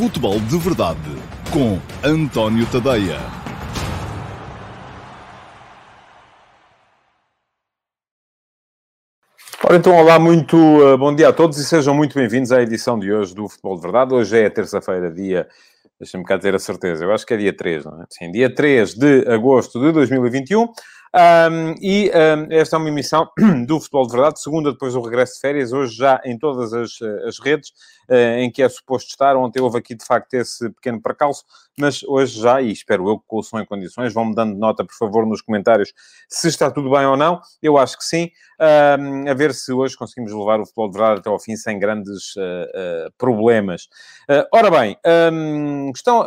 Futebol de Verdade com António Tadeia. Ora então, olá, muito uh, bom dia a todos e sejam muito bem-vindos à edição de hoje do Futebol de Verdade. Hoje é terça-feira, dia, deixa-me cá ter a certeza, eu acho que é dia 3, não é? Sim, dia 3 de agosto de 2021. Um, e um, esta é uma emissão do Futebol de Verdade, segunda depois do regresso de férias, hoje já em todas as, as redes uh, em que é suposto estar. Ontem houve aqui de facto esse pequeno percalço, mas hoje já, e espero eu que o som em condições, vão-me dando nota, por favor, nos comentários se está tudo bem ou não. Eu acho que sim. Um, a ver se hoje conseguimos levar o Futebol de Verdade até ao fim sem grandes uh, uh, problemas. ora bem,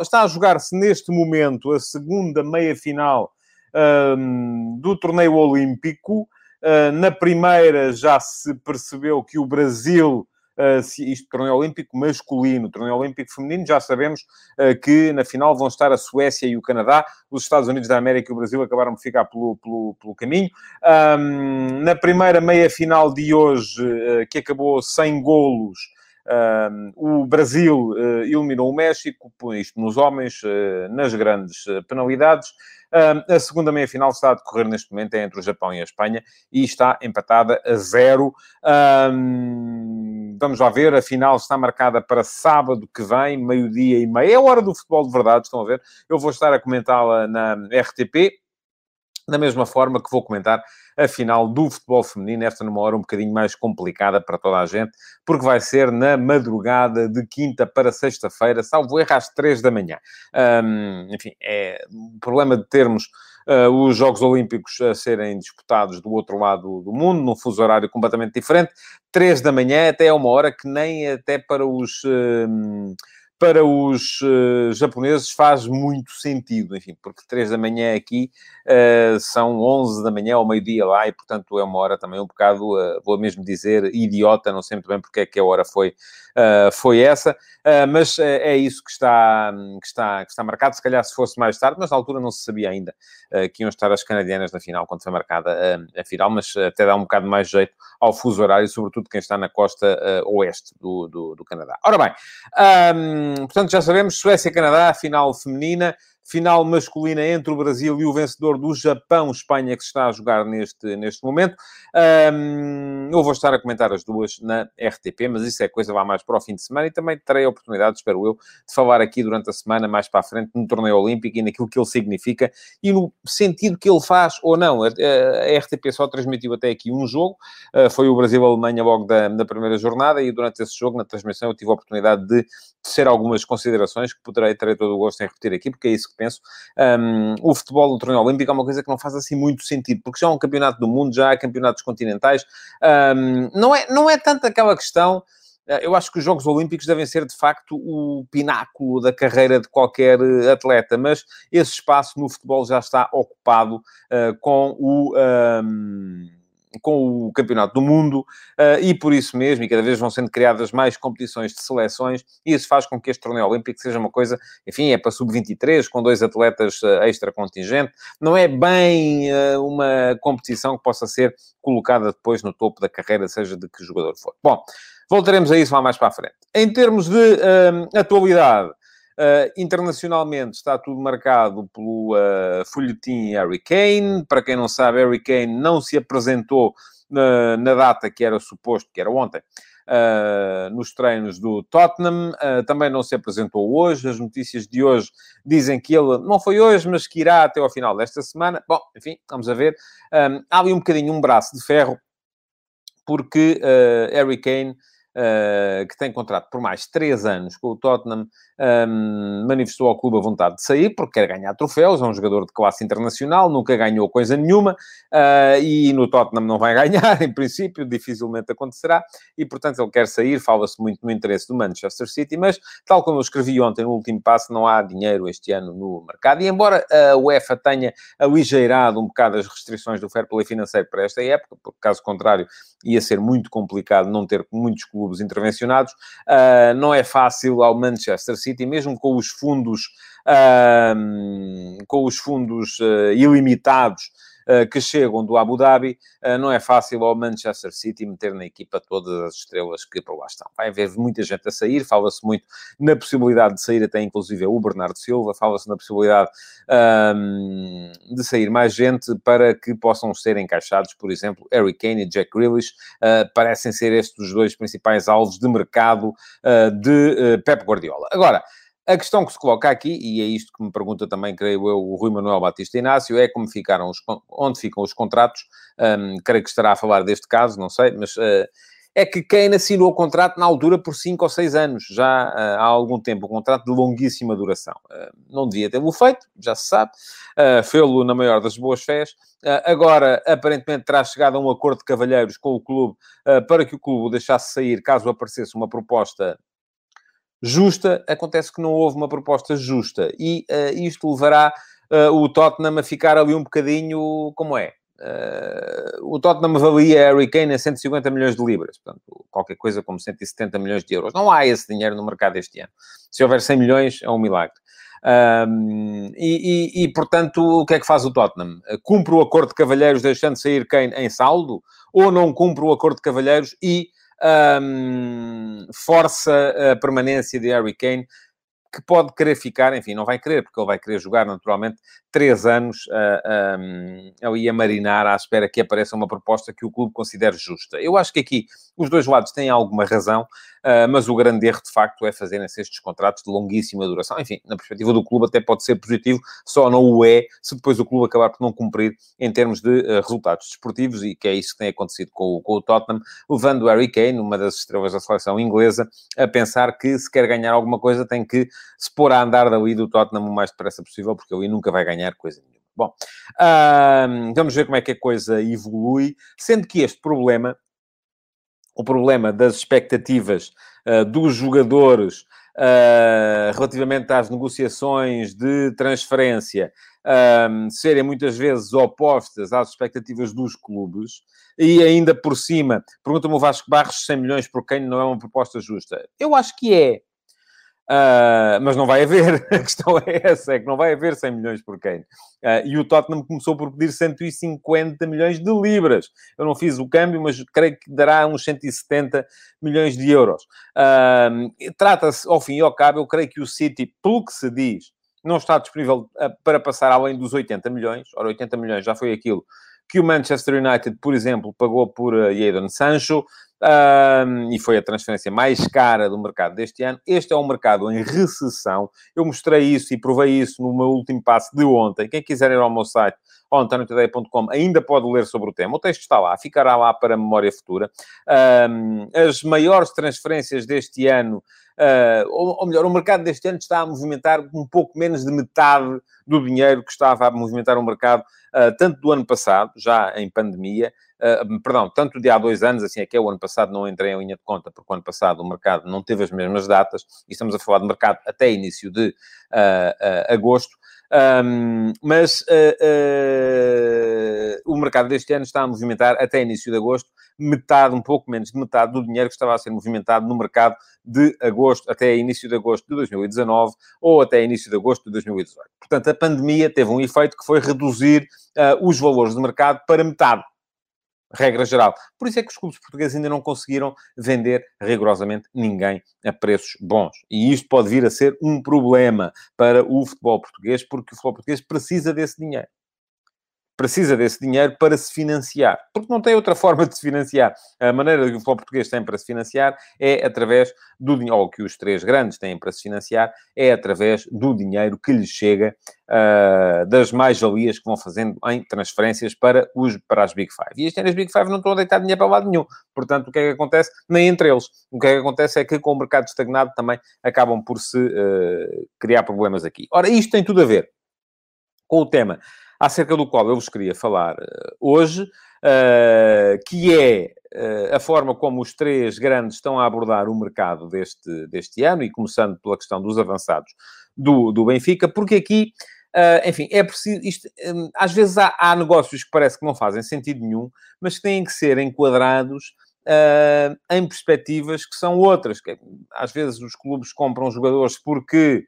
está a jogar-se neste momento a segunda meia-final um, do torneio olímpico. Uh, na primeira já se percebeu que o Brasil, uh, se, isto torneio olímpico masculino, torneio olímpico feminino, já sabemos uh, que na final vão estar a Suécia e o Canadá. Os Estados Unidos da América e o Brasil acabaram de ficar pelo, pelo, pelo caminho. Um, na primeira meia-final de hoje, que acabou sem golos, o Brasil uh, eliminou o México, isto nos homens, uh, nas grandes uh, penalidades. A segunda meia-final está a decorrer neste momento é entre o Japão e a Espanha e está empatada a zero. Vamos lá ver, a final está marcada para sábado que vem, meio-dia e meia. É a hora do futebol de verdade, estão a ver? Eu vou estar a comentá-la na RTP da mesma forma que vou comentar a final do futebol feminino, esta numa hora um bocadinho mais complicada para toda a gente, porque vai ser na madrugada de quinta para sexta-feira, salvo erro às três da manhã. Um, enfim, é o problema de termos uh, os Jogos Olímpicos a serem disputados do outro lado do mundo, num fuso horário completamente diferente. Três da manhã até é uma hora que nem até para os... Uh, para os uh, japoneses faz muito sentido, enfim, porque 3 da manhã aqui uh, são 11 da manhã ao meio-dia lá e, portanto, é uma hora também um bocado, uh, vou mesmo dizer, idiota, não sei muito bem porque é que a hora foi, foi essa, mas é isso que está, que, está, que está marcado, se calhar se fosse mais tarde, mas na altura não se sabia ainda que iam estar as canadianas na final, quando foi marcada a final, mas até dá um bocado mais jeito ao fuso horário, sobretudo quem está na costa oeste do, do, do Canadá. Ora bem, um, portanto, já sabemos, Suécia-Canadá, final feminina final masculina entre o Brasil e o vencedor do Japão-Espanha que se está a jogar neste, neste momento. Um, eu vou estar a comentar as duas na RTP, mas isso é coisa lá mais para o fim de semana e também terei a oportunidade, espero eu, de falar aqui durante a semana, mais para a frente, no torneio olímpico e naquilo que ele significa e no sentido que ele faz ou não. A, a RTP só transmitiu até aqui um jogo, uh, foi o Brasil-Alemanha logo da, da primeira jornada e durante esse jogo, na transmissão, eu tive a oportunidade de tecer algumas considerações que poderei, terei todo o gosto em repetir aqui, porque é isso que penso. Um, o futebol do torneio olímpico é uma coisa que não faz assim muito sentido, porque já há um campeonato do mundo, já há campeonatos continentais. Um, não, é, não é tanto aquela questão eh, eu acho que os Jogos Olímpicos devem ser, de facto, o pináculo da carreira de qualquer eh, atleta, mas esse espaço no futebol já está ocupado uh, com o. Um com o Campeonato do Mundo uh, e por isso mesmo, e cada vez vão sendo criadas mais competições de seleções, e isso faz com que este torneio olímpico seja uma coisa, enfim, é para sub-23, com dois atletas uh, extra-contingente, não é bem uh, uma competição que possa ser colocada depois no topo da carreira, seja de que jogador for. Bom, voltaremos a isso lá mais para a frente. Em termos de atualidade, Uh, internacionalmente está tudo marcado pelo uh, folhetim Harry Kane. Para quem não sabe, Harry Kane não se apresentou na, na data que era suposto, que era ontem, uh, nos treinos do Tottenham. Uh, também não se apresentou hoje. As notícias de hoje dizem que ele não foi hoje, mas que irá até ao final desta semana. Bom, enfim, vamos a ver. Um, há ali um bocadinho um braço de ferro, porque Harry Kane uh, que tem contrato por mais três anos com o Tottenham, um, manifestou ao clube a vontade de sair, porque quer ganhar troféus, é um jogador de classe internacional, nunca ganhou coisa nenhuma, uh, e no Tottenham não vai ganhar, em princípio, dificilmente acontecerá, e portanto ele quer sair, fala-se muito no interesse do Manchester City, mas tal como eu escrevi ontem no último passo, não há dinheiro este ano no mercado, e embora a UEFA tenha aligeirado um bocado as restrições do fair play financeiro para esta época, porque caso contrário ia ser muito complicado não ter muitos clubes clubes intervencionados. Uh, não é fácil ao Manchester City, mesmo com os fundos, uh, com os fundos uh, ilimitados que chegam do Abu Dhabi, uh, não é fácil ao Manchester City meter na equipa todas as estrelas que por lá estão. Vai haver muita gente a sair, fala-se muito na possibilidade de sair até inclusive o Bernardo Silva, fala-se na possibilidade um, de sair mais gente para que possam ser encaixados, por exemplo, Harry Kane e Jack Grealish, uh, parecem ser estes os dois principais alvos de mercado de Pep Guardiola. Agora, a questão que se coloca aqui, e é isto que me pergunta também, creio eu, o Rui Manuel Batista Inácio, é como ficaram os, onde ficam os contratos. Um, creio que estará a falar deste caso, não sei, mas uh, é que Kane assinou o contrato na altura por 5 ou 6 anos, já uh, há algum tempo, um contrato de longuíssima duração. Uh, não devia tê-lo feito, já se sabe, uh, fê-lo na maior das boas fés. agora, aparentemente, terá chegado a um acordo de cavalheiros com o clube para que o clube o deixasse sair caso aparecesse uma proposta justa, acontece que não houve uma proposta justa. E uh, isto levará uh, o Tottenham a ficar ali um bocadinho como é. Uh, o Tottenham avalia Harry Kane a 150 milhões de libras, portanto, qualquer coisa como 170 milhões de euros. Não há esse dinheiro no mercado este ano. Se houver 100 milhões, é um milagre. Um, e, e, e, portanto, o que é que faz o Tottenham? Cumpre o acordo de cavalheiros deixando sair Kane em saldo? Ou não cumpre o acordo de cavalheiros e um, força a permanência de Harry Kane, que pode querer ficar, enfim, não vai querer, porque ele vai querer jogar naturalmente três anos uh, um, ali a marinar à espera que apareça uma proposta que o clube considere justa. Eu acho que aqui os dois lados têm alguma razão, uh, mas o grande erro, de facto, é fazerem-se estes contratos de longuíssima duração. Enfim, na perspectiva do clube até pode ser positivo, só não o é se depois o clube acabar por não cumprir em termos de uh, resultados desportivos, e que é isso que tem acontecido com, com o Tottenham, levando o Harry Kane, uma das estrelas da seleção inglesa, a pensar que se quer ganhar alguma coisa tem que se pôr a andar dali do Tottenham o mais depressa possível, porque ali nunca vai ganhar coisa nenhuma. Bom, vamos ver como é que a coisa evolui, sendo que este problema o problema das expectativas uh, dos jogadores uh, relativamente às negociações de transferência uh, serem muitas vezes opostas às expectativas dos clubes e ainda por cima, pergunta-me o Vasco Barros 100 milhões por quem não é uma proposta justa. Eu acho que é. Uh, mas não vai haver, a questão é essa, é que não vai haver 100 milhões por Kane. Uh, e o Tottenham começou por pedir 150 milhões de libras. Eu não fiz o câmbio, mas creio que dará uns 170 milhões de euros. Uh, Trata-se, ao fim e ao cabo, eu creio que o City, pelo que se diz, não está disponível para passar além dos 80 milhões. Ora, 80 milhões já foi aquilo que o Manchester United, por exemplo, pagou por Jadon Sancho e foi a transferência mais cara do mercado deste ano. Este é um mercado em recessão. Eu mostrei isso e provei isso no meu último passo de ontem. Quem quiser ir ao meu site, antoniotadeia.com, ainda pode ler sobre o tema. O texto está lá, ficará lá para memória futura. Um, as maiores transferências deste ano uh, ou, ou, melhor, o mercado deste ano está a movimentar um pouco menos de metade do dinheiro que estava a movimentar o mercado uh, tanto do ano passado, já em pandemia, uh, perdão, tanto de há dois anos, assim é que é, o ano passado não entrei em linha de conta, porque o ano passado o mercado não teve as mesmas datas, e estamos a falar de mercado até início de agosto, um, mas uh, uh, o mercado deste ano está a movimentar, até início de agosto, metade, um pouco menos de metade do dinheiro que estava a ser movimentado no mercado de agosto até início de agosto de 2019 ou até início de agosto de 2018. Portanto, a pandemia teve um efeito que foi reduzir uh, os valores do mercado para metade regra geral. Por isso é que os clubes portugueses ainda não conseguiram vender rigorosamente ninguém a preços bons. E isto pode vir a ser um problema para o futebol português, porque o futebol português precisa desse dinheiro precisa desse dinheiro para se financiar, porque não tem outra forma de se financiar. A maneira que o futebol português tem para se financiar é através do dinheiro, ou que os três grandes têm para se financiar, é através do dinheiro que lhes chega uh, das mais-valias que vão fazendo em transferências para, os, para as Big Five. E este as Big Five não estão a deitar dinheiro para lado nenhum. Portanto, o que é que acontece? Nem entre eles. O que é que acontece é que com o mercado estagnado também acabam por se uh, criar problemas aqui. Ora, isto tem tudo a ver com o tema acerca do qual eu vos queria falar uh, hoje, uh, que é uh, a forma como os três grandes estão a abordar o mercado deste, deste ano, e começando pela questão dos avançados do, do Benfica, porque aqui, enfim, é preciso. Isto, às vezes há, há, negócios que parece que não fazem sentido nenhum, mas que têm que ser enquadrados. em perspectivas que são outras. Às vezes os clubes compram jogadores porque,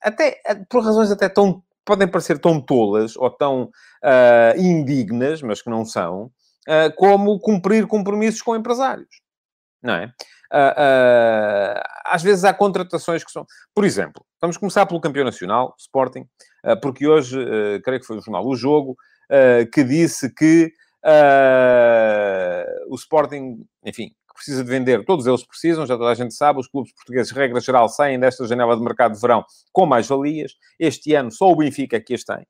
até por razões até tão podem parecer tão tolas ou tão uh, indignas, mas que não são, uh, como cumprir compromissos com empresários. Não é? Uh, às vezes há contratações que são... Por exemplo, vamos começar pelo campeão nacional, Sporting, porque hoje, creio que foi o jornal O Jogo, que disse que o Sporting, enfim, precisa de vender, todos eles precisam, já toda a gente sabe, os clubes portugueses, regra geral, saem desta janela de mercado de verão com mais valias. Este ano só o Benfica que as tem.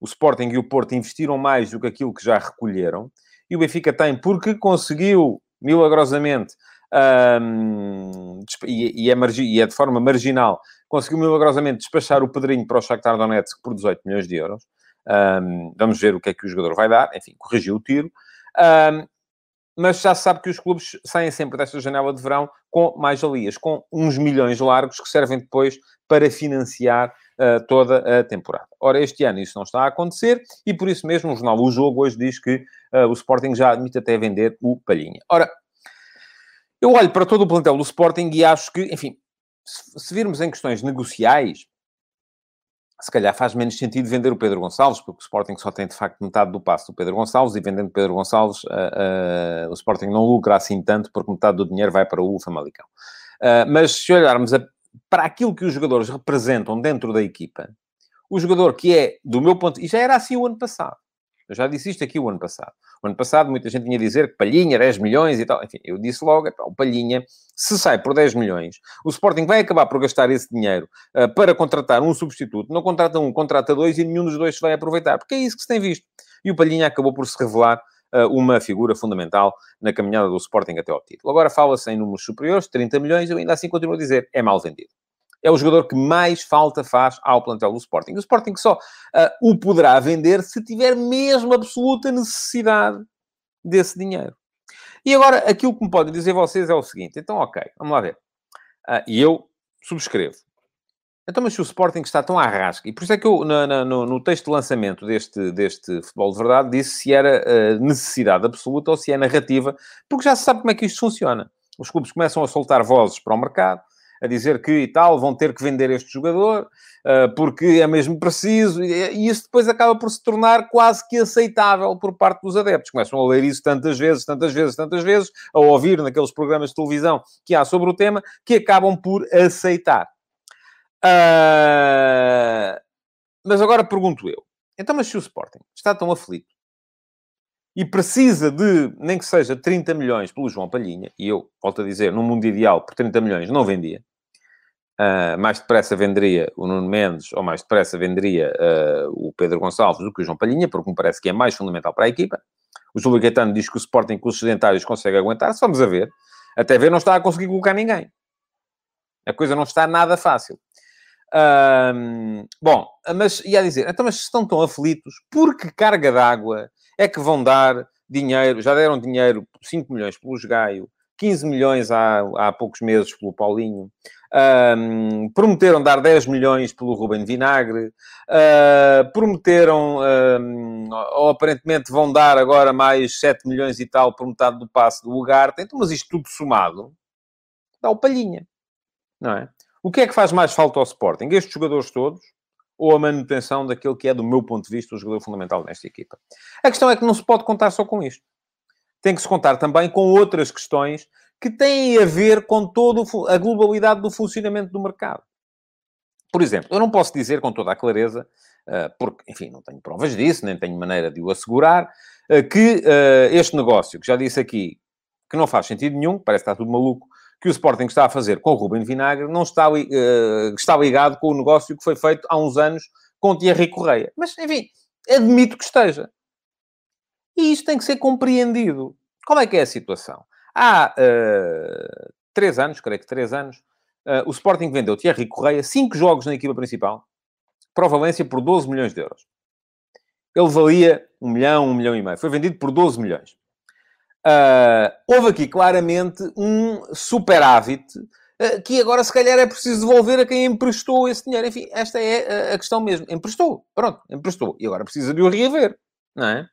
O Sporting e o Porto investiram mais do que aquilo que já recolheram. E o Benfica tem porque conseguiu, milagrosamente, um, e, e, é e, é de forma marginal, conseguiu milagrosamente despachar o Pedrinho para o Shakhtar Donetsk por 18 milhões de euros. Um, vamos ver o que é que o jogador vai dar. Enfim, corrigiu o tiro. Um, mas já se sabe que os clubes saem sempre desta janela de verão com mais-valias, com uns milhões largos que servem depois para financiar uh, toda a temporada. Ora, este ano isso não está a acontecer e por isso mesmo o jornal O Jogo hoje diz que uh, o Sporting já admite até vender o Palhinha. Ora, eu olho para todo o plantel do Sporting e acho que, enfim, se, se virmos em questões negociais, se calhar faz menos sentido vender o Pedro Gonçalves, porque o Sporting só tem de facto metade do passo do Pedro Gonçalves e vendendo Pedro Gonçalves, uh, uh, o Sporting não lucra assim tanto, porque metade do dinheiro vai para o Famalicão. Uh, mas se olharmos a, para aquilo que os jogadores representam dentro da equipa, o jogador que é, do meu ponto, e já era assim o ano passado, eu já disse isto aqui o ano passado. O ano passado muita gente vinha dizer que Palhinha, 10 milhões e tal. Enfim, eu disse logo, o Palhinha, se sai por 10 milhões, o Sporting vai acabar por gastar esse dinheiro uh, para contratar um substituto. Não contrata um, contrata dois e nenhum dos dois se vai aproveitar. Porque é isso que se tem visto. E o Palhinha acabou por se revelar uh, uma figura fundamental na caminhada do Sporting até ao título. Agora fala-se em números superiores, 30 milhões, eu ainda assim continuo a dizer, é mal vendido é o jogador que mais falta faz ao plantel do Sporting. O Sporting só uh, o poderá vender se tiver mesmo absoluta necessidade desse dinheiro. E agora, aquilo que me podem dizer vocês é o seguinte. Então, ok, vamos lá ver. Uh, e eu subscrevo. Então, mas se o Sporting está tão à rasca, e por isso é que eu, no, no, texto de lançamento deste, deste Futebol de Verdade, disse se era uh, necessidade absoluta ou se é narrativa, porque já se sabe como é que isto funciona. Os clubes começam a soltar vozes para o mercado, a dizer que e tal, vão ter que vender este jogador, uh, porque é mesmo preciso, e, isso depois acaba por se tornar quase que aceitável por parte dos adeptos. Começam a ler isso tantas vezes, tantas vezes, tantas vezes, a ouvir naqueles programas de televisão que há sobre o tema, que acabam por aceitar. Uh, mas agora pergunto eu, então, mas se o Sporting está tão aflito e precisa de, nem que seja 30 milhões pelo João Palhinha, e eu, volto a dizer, num mundo ideal, por 30 milhões não vendia, Uh, mais depressa venderia o Nuno Mendes ou mais depressa venderia uh, o Pedro Gonçalves do que o João Palhinha, porque me parece que é mais fundamental para a equipa. O Júlio Gaetano diz que o Sporting com os sedentários consegue aguentar. Se vamos a ver, até ver não está a conseguir colocar ninguém. A coisa não está nada fácil. Uh, bom, mas ia dizer, então, mas estão tão aflitos, por que carga d'água é que vão dar dinheiro? Já deram dinheiro, 5 milhões pelo Gaio, 15 milhões há, há poucos meses pelo Paulinho. Um, prometeram dar 10 milhões pelo Ruben Vinagre, uh, prometeram, um, ou aparentemente vão dar agora mais 7 milhões e tal por metade do passe do Ugarte. Então, mas isto tudo somado dá o palhinha, não é? O que é que faz mais falta ao Sporting? Estes jogadores todos ou a manutenção daquele que é, do meu ponto de vista, o jogador fundamental nesta equipa? A questão é que não se pode contar só com isto. Tem que se contar também com outras questões que têm a ver com toda a globalidade do funcionamento do mercado. Por exemplo, eu não posso dizer com toda a clareza, eh, porque, enfim, não tenho provas disso, nem tenho maneira de o assegurar, eh, que eh, este negócio, que já disse aqui, que não faz sentido nenhum, parece que está tudo maluco, que o Sporting está a fazer com o Ruben Vinagre, não está, está ligado com o negócio que foi feito há uns anos com o Thierry Correia. Mas, enfim, admito que esteja. E isto tem que ser compreendido. Como é que é a situação? Há uh, três anos, creio que três anos, uh, o Sporting vendeu Thierry Correia, cinco jogos na equipa principal, para o Valência por 12 milhões de euros. Ele valia um milhão, um milhão e meio. Foi vendido por 12 milhões. Uh, houve aqui claramente um superávit uh, que agora se calhar é preciso devolver a quem emprestou esse dinheiro. Enfim, esta é a questão mesmo. Emprestou, pronto, emprestou. E agora precisa de o reaver, não é?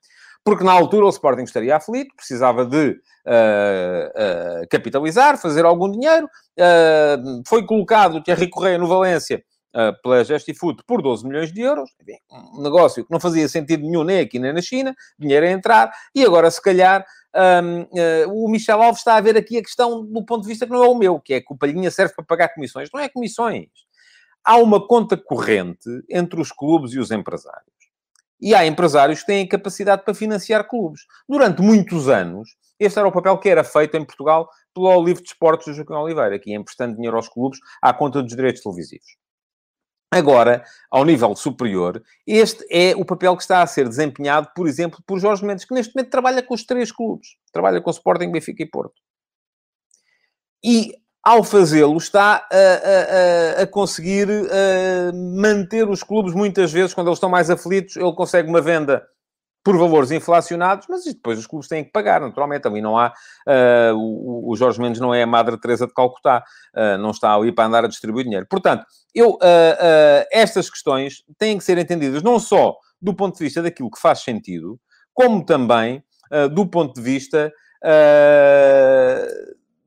Porque na altura o Sporting estaria aflito, precisava de uh, uh, capitalizar, fazer algum dinheiro. Uh, foi colocado o Thierry Correia no Valência pela Gestifood por 12 milhões de euros. Um negócio que não fazia sentido nenhum nem aqui nem na China, dinheiro a entrar, e agora, se calhar, um, uh, o Michel Alves está a ver aqui a questão do ponto de vista que não é o meu, que é que o Palhinha serve para pagar comissões. Não é comissões. Há uma conta corrente entre os clubes e os empresários. E há empresários que têm capacidade para financiar clubes. Durante muitos anos, este era o papel que era feito em Portugal pelo Livro de Esportes do Joaquim Oliveira, que ia emprestando dinheiro aos clubes à conta dos direitos televisivos. Agora, ao nível superior, este é o papel que está a ser desempenhado, por exemplo, por Jorge Mendes, que neste momento trabalha com os três clubes. Trabalha com Sporting, Benfica e Porto. E, ao fazê-lo, está a, a, a conseguir a manter os clubes, muitas vezes, quando eles estão mais aflitos, ele consegue uma venda por valores inflacionados, mas depois os clubes têm que pagar, naturalmente. Ali não há. Uh, o, o, Jorge Mendes não é a Madre Teresa de Calcutá, uh, não está ali para andar a distribuir dinheiro. Portanto, eu, uh, estas questões têm que ser entendidas não só do ponto de vista daquilo que faz sentido, como também do ponto de vista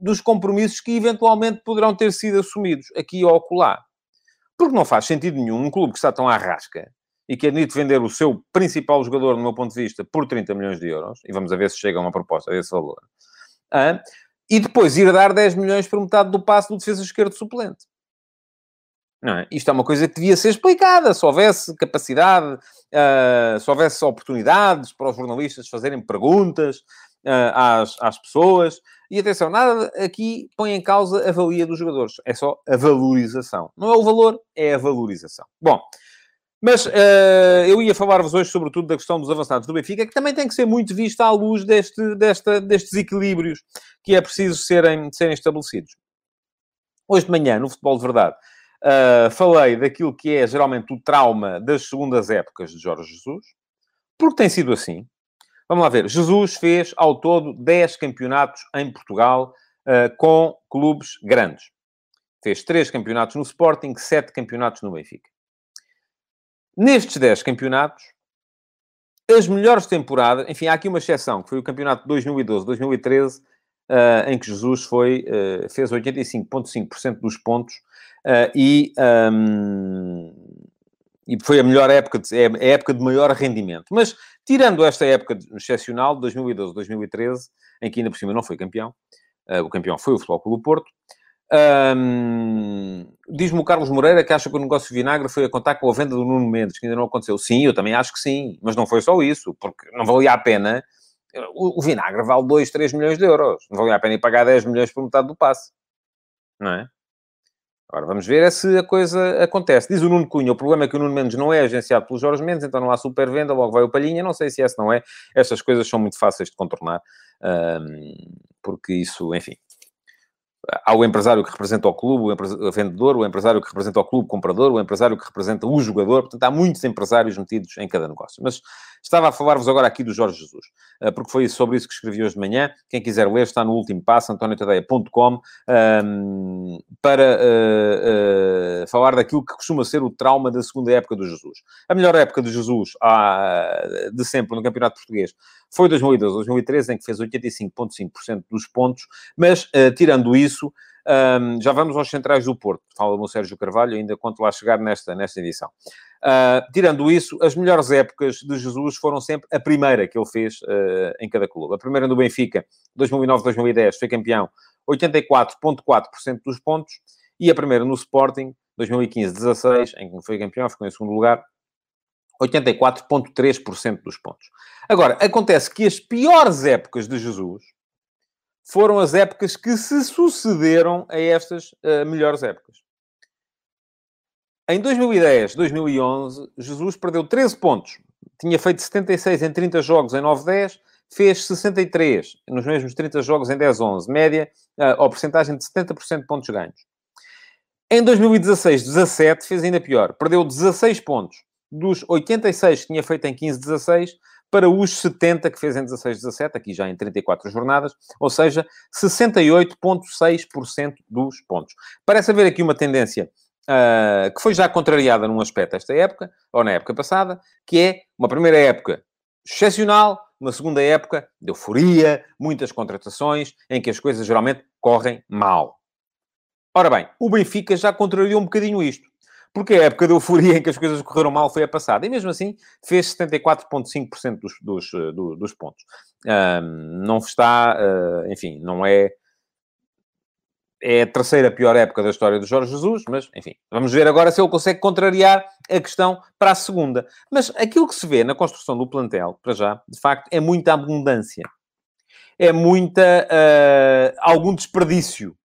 dos compromissos que eventualmente poderão ter sido assumidos aqui ou acolá. Porque não faz sentido nenhum um clube que está tão à rasca e que admite vender o seu principal jogador, no meu ponto de vista, por 30 milhões de euros, e vamos a ver se chega a uma proposta a esse valor, ah, e depois ir dar 10 milhões por metade do passo do defesa esquerdo suplente. É? Isto é uma coisa que devia ser explicada. Se houvesse capacidade, uh, se houvesse oportunidades para os jornalistas fazerem perguntas uh, às, às pessoas. E atenção, nada aqui põe em causa a valia dos jogadores. É só a valorização. Não é o valor, é a valorização. Bom, mas uh, eu ia falar-vos hoje, sobretudo, da questão dos avançados do Benfica, que também tem que ser muito vista à luz deste, desta, destes equilíbrios que é preciso serem, serem estabelecidos. Hoje de manhã, no Futebol de Verdade, uh, falei daquilo que é geralmente o trauma das segundas épocas de Jorge Jesus, porque tem sido assim. Vamos lá ver. Jesus fez, ao todo, 10 campeonatos em Portugal uh, com clubes grandes. Fez 3 campeonatos no Sporting, 7 campeonatos no Benfica. Nestes 10 campeonatos, as melhores temporadas, enfim, há aqui uma exceção, que foi o campeonato de 2012-2013, uh, em que Jesus foi, uh, fez 85,5% dos pontos uh, e, um, e foi a melhor época, de, é a época de maior rendimento. Mas, tirando esta época excepcional, de 2012-2013, em que ainda por cima não foi campeão, o campeão foi o Futebol Clube Porto, um, Diz-me o Carlos Moreira que acha que o negócio vinagre foi a contar com a venda do Nuno Mendes, que ainda não aconteceu. Sim, eu também acho que sim, mas não foi só isso, porque não valia a pena. O, o vinagre vale 2, 3 milhões de euros. Não valia a pena ir pagar 10 milhões por metade do passe. Não é? Agora vamos ver é se a coisa acontece. Diz o Nuno Cunha: o problema é que o Nuno Mendes não é agenciado pelo Jorge Mendes, então não há super venda, logo vai o Palhinha. Não sei se essa não é. Estas coisas são muito fáceis de contornar, porque isso, enfim, há o empresário que representa o clube, o, vendedor, o empresário que representa o clube comprador, o empresário que representa o jogador. Portanto, há muitos empresários metidos em cada negócio. Mas estava a falar-vos agora aqui do Jorge Jesus, eh, porque foi sobre isso que escrevi hoje de manhã. Quem quiser ler está no último passo, antoniotadeia.com, ehm, para uh, uh, falar daquilo que costuma ser o trauma da segunda época do Jesus. A melhor época de Jesus de sempre no Campeonato Português foi 2012, 2013, em que fez 85,5% dos pontos, mas tirando isso, um, já vamos aos centrais do Porto. Fala-me o Sérgio Carvalho, ainda conto lá chegar nesta, nesta edição. Uh, tirando isso, as melhores épocas de Jesus foram sempre a primeira que ele fez uh, em cada clube. A primeira no Benfica, 2009-2010, foi campeão, 84,4% dos pontos. E a primeira no Sporting, 2015-16, em que foi campeão, ficou em segundo lugar, 84,3% dos pontos. Agora, acontece que as piores épocas de Jesus foram as épocas que se sucederam a estas uh, melhores épocas. Em 2010, 2011, Jesus perdeu 13 pontos. Tinha feito 76 em 30 jogos em 9-10, fez 63 nos mesmos 30 jogos em 10-11, média, uh, ou porcentagem de 70% de pontos ganhos. Em 2016, 17, fez ainda pior. Perdeu 16 pontos dos 86 que tinha feito em 15-16 para os 70 que fez em 16-17, aqui já em 34 jornadas, ou seja, 68,6% dos pontos. Parece haver aqui uma tendência uh, que foi já contrariada num aspecto esta época, ou na época passada, que é uma primeira época excepcional, uma segunda época de euforia, muitas contratações, em que as coisas geralmente correm mal. Ora bem, o Benfica já contrariou um bocadinho isto. Porque a época de euforia em que as coisas correram mal foi a passada. E mesmo assim fez 74,5% dos, dos, eh, dos, dos pontos. Um, não está, uh, enfim, não é é a terceira pior época da história do Jorge Jesus, mas, enfim, vamos ver agora se ele consegue contrariar a questão para a segunda. Mas aquilo que se vê na construção do plantel, para já, de facto, é muita abundância. É muita... Uh, algum desperdício.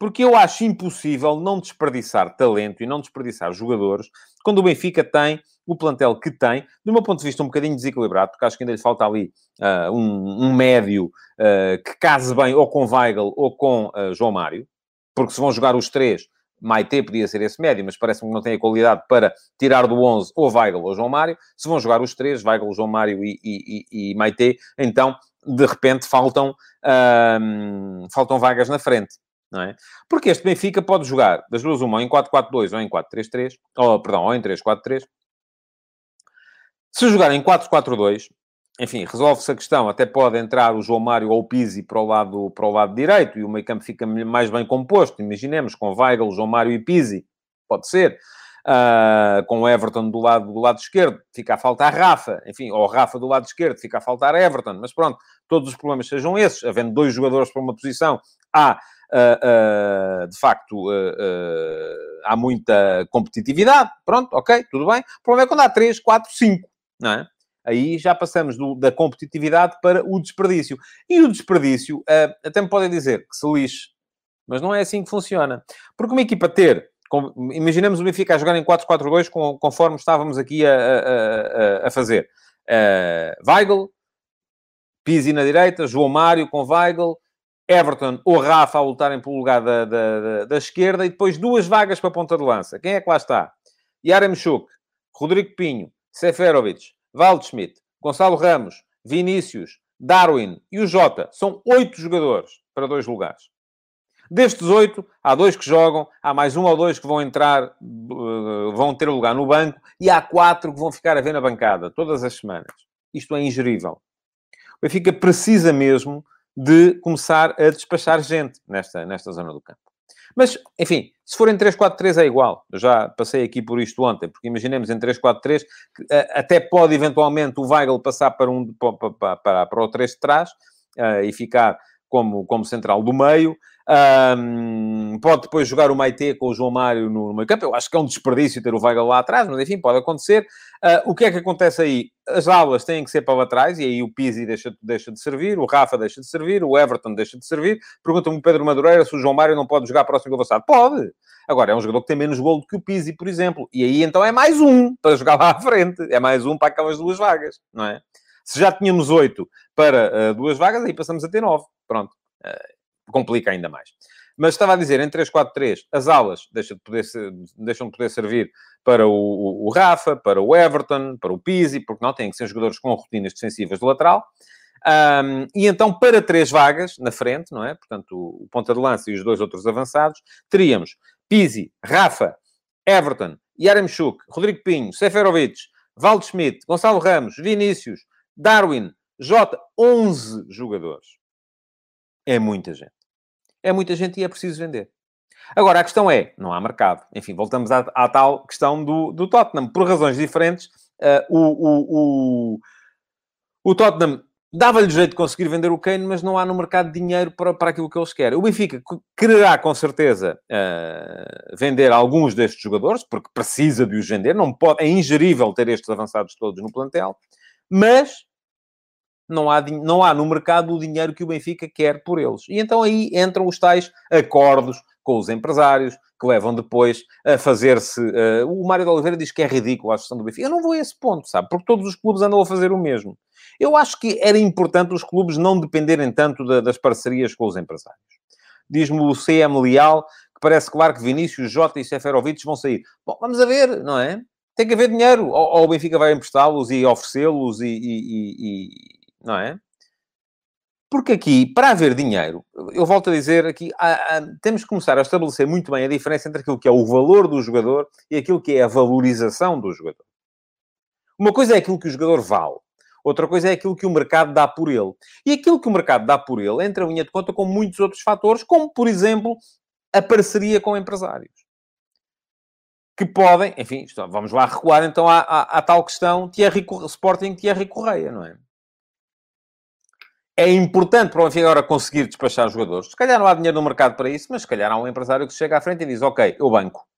Porque eu acho impossível não desperdiçar talento e não desperdiçar jogadores quando o Benfica tem o plantel que tem, do meu ponto de vista, um bocadinho desequilibrado, porque acho que ainda lhe falta ali uh, um, um, médio uh, que case bem ou com Weigl ou com uh, João Mário, porque se vão jogar os três, Maite podia ser esse médio, mas parece-me que não tem a qualidade para tirar do 11 ou Weigl ou João Mário. Se vão jogar os três, Weigl, João Mário e, e, e, Maite, então, de repente, faltam, faltam vagas na frente. Não é? Porque este Benfica pode jogar das duas uma, ou em 4-4-2 ou em 4-3-3, ou, perdão, ou em 3-4-3. Se jogar em 4-4-2, enfim, resolve-se a questão. Até pode entrar o João Mário ou o Pizzi para o lado, para o lado direito e o meio campo fica mais bem composto. Imaginemos, com Weigl, João Mário e Pizzi. Pode ser. Uh, com o Everton do lado, do lado esquerdo, fica a faltar Rafa, enfim, ou Rafa do lado esquerdo, fica a faltar Everton, mas pronto, todos os problemas sejam esses, havendo dois jogadores para uma posição, há uh, de facto há muita competitividade, pronto, ok, tudo bem. O problema é quando há 3, 4, 5, não é? Aí já passamos do, da competitividade para o desperdício. E o desperdício, até me podem dizer que se lixe, mas não é assim que funciona. Porque uma equipa ter, imaginemos o Benfica a jogar em 4-4-2 com, conforme estávamos aqui a, a, a, a fazer. Uh, Weigl, Pizzi na direita, João Mário com Weigl, Everton ou Rafa a lutarem pelo lugar da, da, da, da, esquerda e depois duas vagas para a ponta de lança. Quem é que lá está? Yaremchuk, Rodrigo Pinho, Seferovic, Waldschmidt, Gonçalo Ramos, Vinícius, Darwin e o Jota. São oito jogadores para dois lugares. Destes oito, há dois que jogam, há mais um ou dois que vão entrar, eh, vão ter lugar no banco, e há quatro que vão ficar a ver na bancada, todas as semanas. Isto é ingerível. O Benfica precisa mesmo de começar a despachar gente nesta, nesta zona do campo. Mas, enfim, se for em 3-4-3 é igual. Eu já passei aqui por isto ontem, porque imaginemos em 3-4-3 que até pode eventualmente o Weigl passar para, um, para, para, para o 3 de trás uh, e ficar como, como central do meio. Um, pode depois jogar o Maite com o João Mário no, meio campo. Eu acho que é um desperdício ter o Weigl lá atrás, mas enfim, pode acontecer. Uh, o que é que acontece aí? As aulas têm que ser para lá atrás e aí o Pizzi deixa, deixa de servir, o Rafa deixa de servir, o Everton deixa de servir. Pergunta-me o Pedro Madureira se o João Mário não pode jogar próximo do avançado. Pode! Agora, é um jogador que tem menos gol do que o Pizzi, por exemplo. E aí então é mais um para jogar lá à frente. É mais um para aquelas duas vagas, não é? Se já tínhamos oito para uh, duas vagas, aí passamos a ter nove. Pronto. Uh, complica ainda mais. Mas estava a dizer, em 3-4-3, as alas deixam de poder, deixam de poder servir para o, o, Rafa, para o Everton, para o Pizzi, porque não têm que ser jogadores com rotinas defensivas de lateral. Um, e então, para três vagas na frente, não é? Portanto, o, o ponta de lança e os dois outros avançados, teríamos Pizzi, Rafa, Everton, Yaremchuk, Rodrigo Pinho, Seferovic, Valdo Schmidt, Gonçalo Ramos, Vinícius, Darwin, Jota, 11 jogadores. É muita gente. É muita gente e é preciso vender. Agora, a questão é, não há mercado. Enfim, voltamos à, à tal questão do, do Tottenham. Por razões diferentes, uh, o, o, o, o Tottenham dava-lhe jeito de conseguir vender o Kane, mas não há no mercado dinheiro para, para aquilo que eles querem. O Benfica quererá, com certeza, uh, vender alguns destes jogadores, porque precisa de os vender. Não pode, é ingerível ter estes avançados todos no plantel. Mas não há, não há no mercado o dinheiro que o Benfica quer por eles. E então aí entram os tais acordos com os empresários, que levam depois a fazer-se... Uh, o Mário de Oliveira diz que é ridículo a gestão do Benfica. Eu não vou a esse ponto, sabe? Porque todos os clubes andam a fazer o mesmo. Eu acho que era importante os clubes não dependerem tanto da, das parcerias com os empresários. Diz-me o CM Leal que parece claro que Vinícius, Jota e Seferovic vão sair. Bom, vamos a ver, não é? Tem que haver dinheiro. Ou, ou o Benfica vai emprestá-los e oferecê-los e, e, e não é? Porque aqui, para haver dinheiro, eu volto a dizer aqui, há, há, temos que começar a estabelecer muito bem a diferença entre aquilo que é o valor do jogador e aquilo que é a valorização do jogador. Uma coisa é aquilo que o jogador vale. Outra coisa é aquilo que o mercado dá por ele. E aquilo que o mercado dá por ele entra em linha de conta com muitos outros fatores, como, por exemplo, a parceria com empresários. que podem, enfim, vamos lá recuar então à, à, à tal questão Thierry, Sporting Thierry Correia, não é? É importante para Benfica agora conseguir despachar jogadores. Se calhar não há dinheiro no mercado para isso, mas se calhar há um empresário que chega à frente e diz: Ok, eu banco.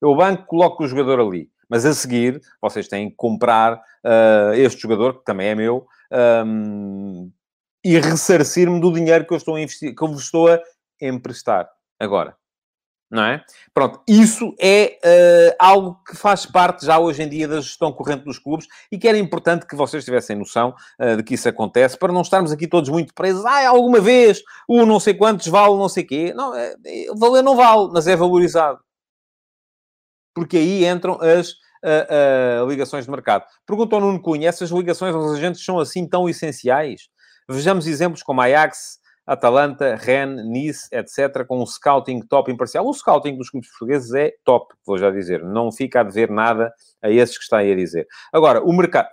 Eu banco, coloco o jogador ali. Mas a seguir, vocês têm que comprar uh, este jogador, que também é meu, um, e ressarcir-me do dinheiro que eu estou a investir, que eu vos estou a emprestar. Agora, não é? Pronto, isso é uh, algo que faz parte já hoje em dia da gestão corrente dos clubes e que era importante que vocês tivessem noção uh, de que isso acontece para não estarmos aqui todos muito presos. Ah, alguma vez o não sei quantos vale não sei quê. Não, é, é, valer não vale, mas é valorizado. Porque aí entram as uh, ligações de mercado. Perguntou Nuno Cunha, essas ligações aos agentes são assim tão essenciais? Vejamos exemplos como a Ajax, Atalanta, Rennes, Nice, etc., com um scouting top imparcial. O scouting dos clubes portugueses é top, vou já dizer. Não fica a dever nada a esses que está aí a dizer. Agora, o mercado...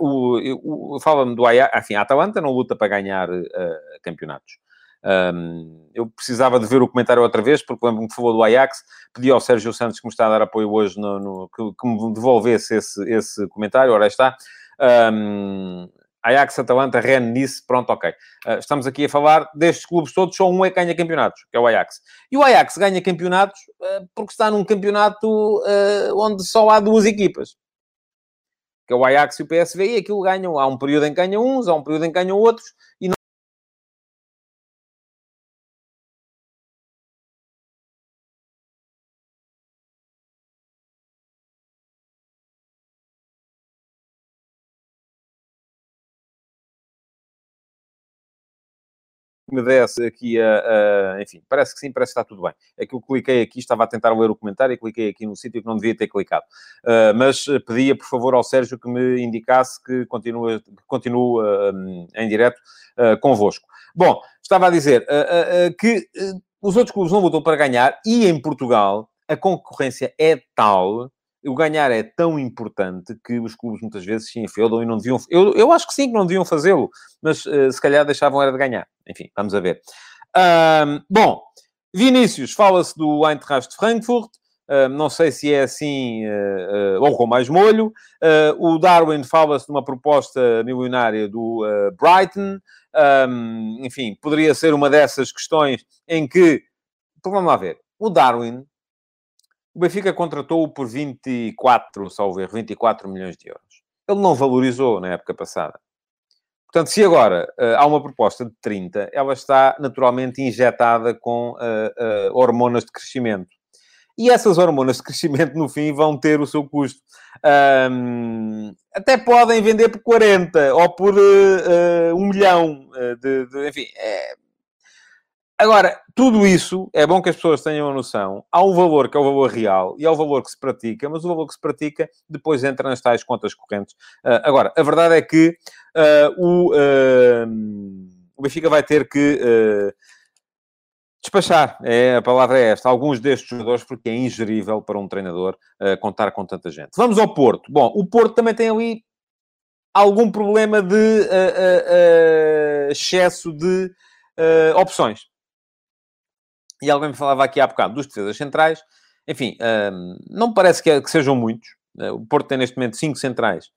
Fala-me do Ajax... Enfim, a Atalanta não luta para ganhar uh, campeonatos. Um, eu precisava de ver o comentário outra vez, porque lembro-me que falou do Ajax, pedi ao Sérgio Santos, que me está a dar apoio hoje, no, no que, que, me devolvesse esse, esse comentário, ora está. Um, Ajax, Atalanta, Rennes, Nice, pronto, ok. Uh, estamos aqui a falar destes clubes todos, só um é que ganha campeonatos, que é o Ajax. E o Ajax ganha campeonatos uh, porque está num campeonato uh, onde só há duas equipas. Que é o Ajax e o PSV, e aquilo ganham. Há um período em que ganham uns, há um período em que ganham outros, me desse aqui a, a, Enfim, parece que sim, parece que está tudo bem. É que eu cliquei aqui, estava a tentar ler o comentário e cliquei aqui no sítio que não devia ter clicado. Uh, mas pedia, por favor, ao Sérgio que me indicasse que continua, que continua uh, em direto uh, convosco. Bom, estava a dizer uh, que os outros clubes não lutam para ganhar e em Portugal a concorrência é tal o ganhar é tão importante que os clubes muitas vezes se enfeudam e não deviam... Eu, eu acho que sim, que não deviam fazê-lo, mas uh, se calhar deixavam era de ganhar. Enfim, vamos a ver. Um, bom, Vinícius, fala-se do Eintracht Frankfurt, uh, não sei se é assim uh, ou com mais molho. o Darwin fala-se de uma proposta milionária do Brighton. Um, enfim, poderia ser uma dessas questões em que... Então vamos lá ver. O Darwin o Benfica contratou-o por 24, salvo erro, 24 milhões de euros. Ele não valorizou na época passada. Portanto, se agora uh, há uma proposta de 30, ela está naturalmente injetada com uh, uh, hormonas de crescimento. E essas hormonas de crescimento, no fim, vão ter o seu custo. Um, até podem vender por 40 ou por um milhão de, de enfim, é, Agora, tudo isso, é bom que as pessoas tenham a noção. Há um valor que é o valor real e há o valor que se pratica, mas o valor que se pratica depois entra nas tais contas correntes. Uh, agora, a verdade é que uh, o, uh, o Benfica vai ter que despachar, é, a palavra é esta, alguns destes jogadores, porque é ingerível para um treinador contar com tanta gente. Vamos ao Porto. Bom, o Porto também tem ali algum problema de excesso de opções e alguém me falava aqui há bocado dos defesas centrais. Enfim, um, não parece que, que, sejam muitos. Uh, o Porto tem neste momento cinco centrais.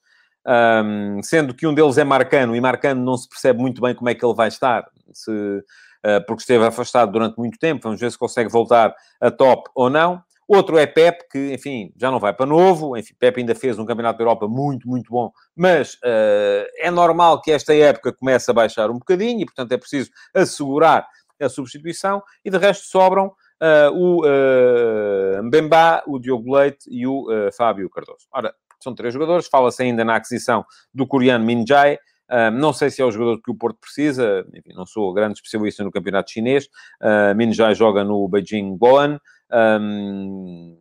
Um, sendo que um deles é Marcano, e Marcano não se percebe muito bem como é que ele vai estar, se, uh, porque esteve afastado durante muito tempo. Vamos ver se consegue voltar a top ou não. Outro é Pep, que, enfim, já não vai para novo. Enfim, Pep ainda fez um campeonato da Europa muito, muito bom, mas uh, é normal que esta época comece a baixar um bocadinho e, portanto, é preciso assegurar a substituição, e de resto sobram uh, o uh, Mbemba, o Diogo Leite e o uh, Fábio Cardoso. Ora, são três jogadores, fala-se ainda na aquisição do coreano Min Jae, uh, não sei se é o jogador que o Porto precisa, enfim, não sou grande especialista no campeonato chinês. Uh, Min Jae joga no Beijing Boan. Um,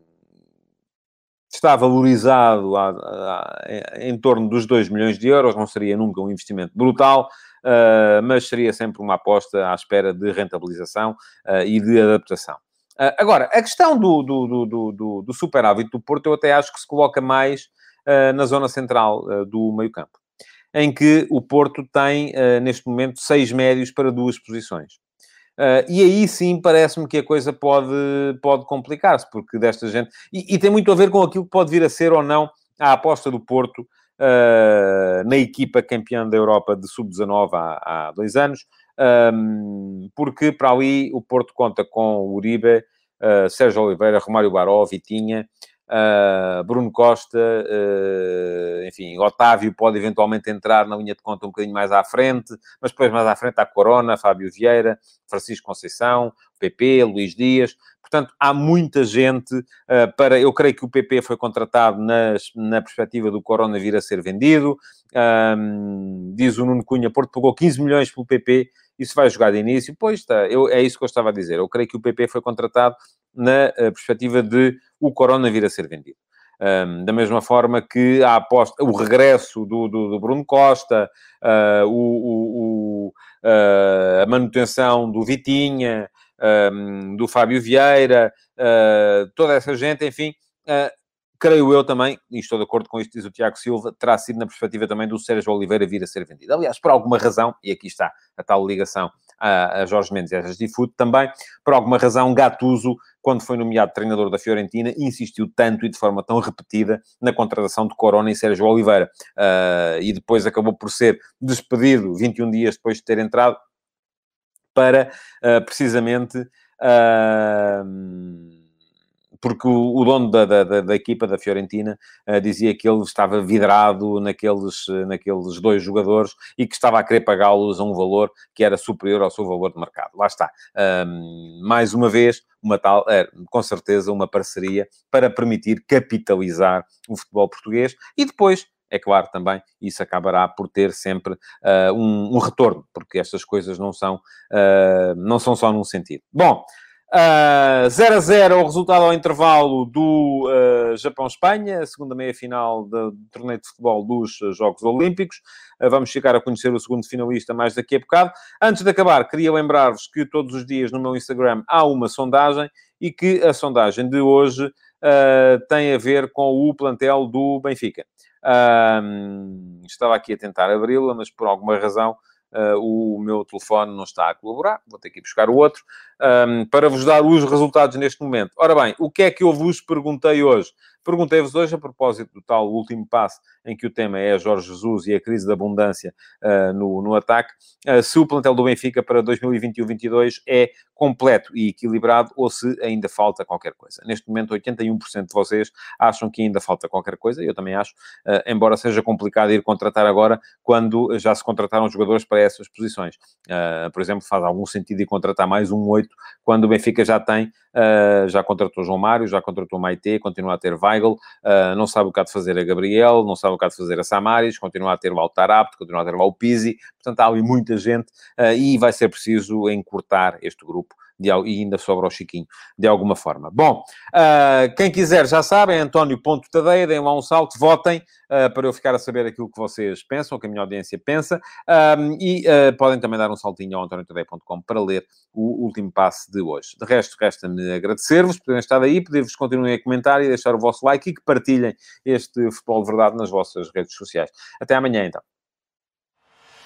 está valorizado a, a, a, em torno dos 2 milhões de euros, não seria nunca um investimento brutal uh, mas seria sempre uma aposta à espera de rentabilização uh, e de adaptação. Uh, agora, a questão do, do, do, do, do superávit do Porto, eu até acho que se coloca mais na zona central do meio-campo, em que o Porto tem, neste momento, seis médios para duas posições. Uh, e aí sim parece-me que a coisa pode, pode complicar-se, porque desta gente. E, e, tem muito a ver com aquilo que pode vir a ser ou não a aposta do Porto na equipa campeã da Europa de sub-19 há, há, dois anos, um, porque para ali o Porto conta com o Uribe, uh, Sérgio Oliveira, Romário Baró, Vitinha. Uh, Bruno Costa, uh, enfim, Otávio pode eventualmente entrar na linha de conta um bocadinho mais à frente, mas depois mais à frente há Corona, Fábio Vieira, Francisco Conceição, PP, Luís Dias. Portanto, há muita gente uh, para. Eu creio que o PP foi contratado nas, na perspectiva do Corona vir a ser vendido. Um, diz o Nuno Cunha, Porto pagou 15 milhões pelo PP, isso vai jogar de início. Pois está, eu, é isso que eu estava a dizer. Eu creio que o PP foi contratado na perspectiva de o Corona vir a ser vendido. Um, da mesma forma que a aposta, o regresso do, do, do Bruno Costa, uh, o, o, uh, a manutenção do Vitinha, um, do Fábio Vieira, uh, toda essa gente, enfim, creio eu também, e estou de acordo com isto diz o Tiago Silva, terá sido na perspectiva também do Sérgio Oliveira vir a ser vendido. Aliás, por alguma razão, e aqui está a tal ligação a, a Jorge Mendes e a Foot também, por alguma razão, Gattuso, quando foi nomeado treinador da Fiorentina, insistiu tanto e de forma tão repetida na contratação de Corona e Sérgio Oliveira. Uh, e depois acabou por ser despedido 21 dias depois de ter entrado para, uh, precisamente... Uh, porque o, dono da, da, da, equipa da Fiorentina uh, dizia que ele estava vidrado naqueles, naqueles dois jogadores e que estava a querer pagá-los a um valor que era superior ao seu valor de mercado. Lá está. Um, mais uma vez, uma tal, é, com certeza, uma parceria para permitir capitalizar o futebol português e depois é claro também, isso acabará por ter sempre uh, um, um, retorno, porque estas coisas não são, uh, não são só num sentido. Bom, Uh, 0 a 0 o resultado ao intervalo do uh, Japão-Espanha, segunda meia-final do, torneio de futebol dos uh, Jogos Olímpicos. Uh, vamos chegar a conhecer o segundo finalista mais daqui a bocado. Antes de acabar, queria lembrar-vos que todos os dias no meu Instagram há uma sondagem e que a sondagem de hoje tem a ver com o plantel do Benfica. estava aqui a tentar abri-la, mas por alguma razão Uh, o meu telefone não está a colaborar, vou ter que ir buscar o outro, um, para vos dar os resultados neste momento. Ora bem, o que é que eu vos perguntei hoje? Perguntei-vos hoje, a propósito do tal último passo, em que o tema é Jorge Jesus e a crise da abundância uh, no, no ataque, uh, se o plantel do Benfica para 2021-22 é completo e equilibrado ou se ainda falta qualquer coisa. Neste momento, 81% de vocês acham que ainda falta qualquer coisa, eu também acho, uh, embora seja complicado ir contratar agora, quando já se contrataram jogadores para essas posições. por exemplo, faz algum sentido ir contratar mais um 8, quando o Benfica já tem, já contratou João Mário, já contratou Maite, continua a ter Weigl, não sabe o que há de fazer a Gabriel, não sabe o que há de fazer a Samaris, continua a ter lá o Tarapto, continua a ter lá o Pizzi, portanto há ali muita gente uh, e vai ser preciso encurtar este grupo de, e ainda sobra o Chiquinho, de alguma forma. Bom, uh, quem quiser já sabe, é António Ponto Tadeia, deem lá um salto, votem uh, para eu ficar a saber aquilo que vocês pensam, o que a minha audiência pensa, um, e uh, podem também dar um saltinho ao antoniotadeia.com para ler o último passe de hoje. De resto, resta-me agradecer-vos por terem estado aí, pedir-vos que continuem a comentar e deixar o vosso like e que partilhem este Futebol de Verdade nas vossas redes sociais. Até amanhã, então.